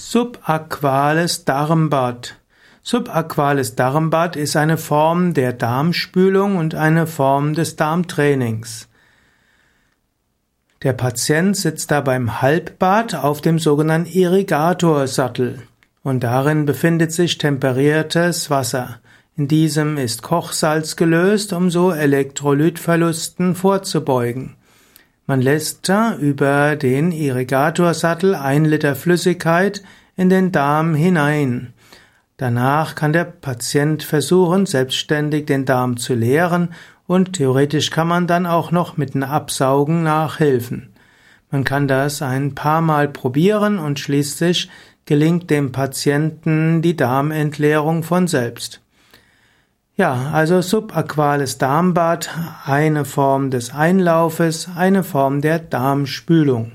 Subaquales Darmbad. Subaquales Darmbad ist eine Form der Darmspülung und eine Form des Darmtrainings. Der Patient sitzt da beim Halbbad auf dem sogenannten Irrigatorsattel und darin befindet sich temperiertes Wasser. In diesem ist Kochsalz gelöst, um so Elektrolytverlusten vorzubeugen. Man lässt über den Irrigatorsattel ein Liter Flüssigkeit in den Darm hinein. Danach kann der Patient versuchen, selbstständig den Darm zu leeren und theoretisch kann man dann auch noch mit einem Absaugen nachhelfen. Man kann das ein paar Mal probieren und schließlich gelingt dem Patienten die Darmentleerung von selbst. Ja, also subaquales Darmbad, eine Form des Einlaufes, eine Form der Darmspülung.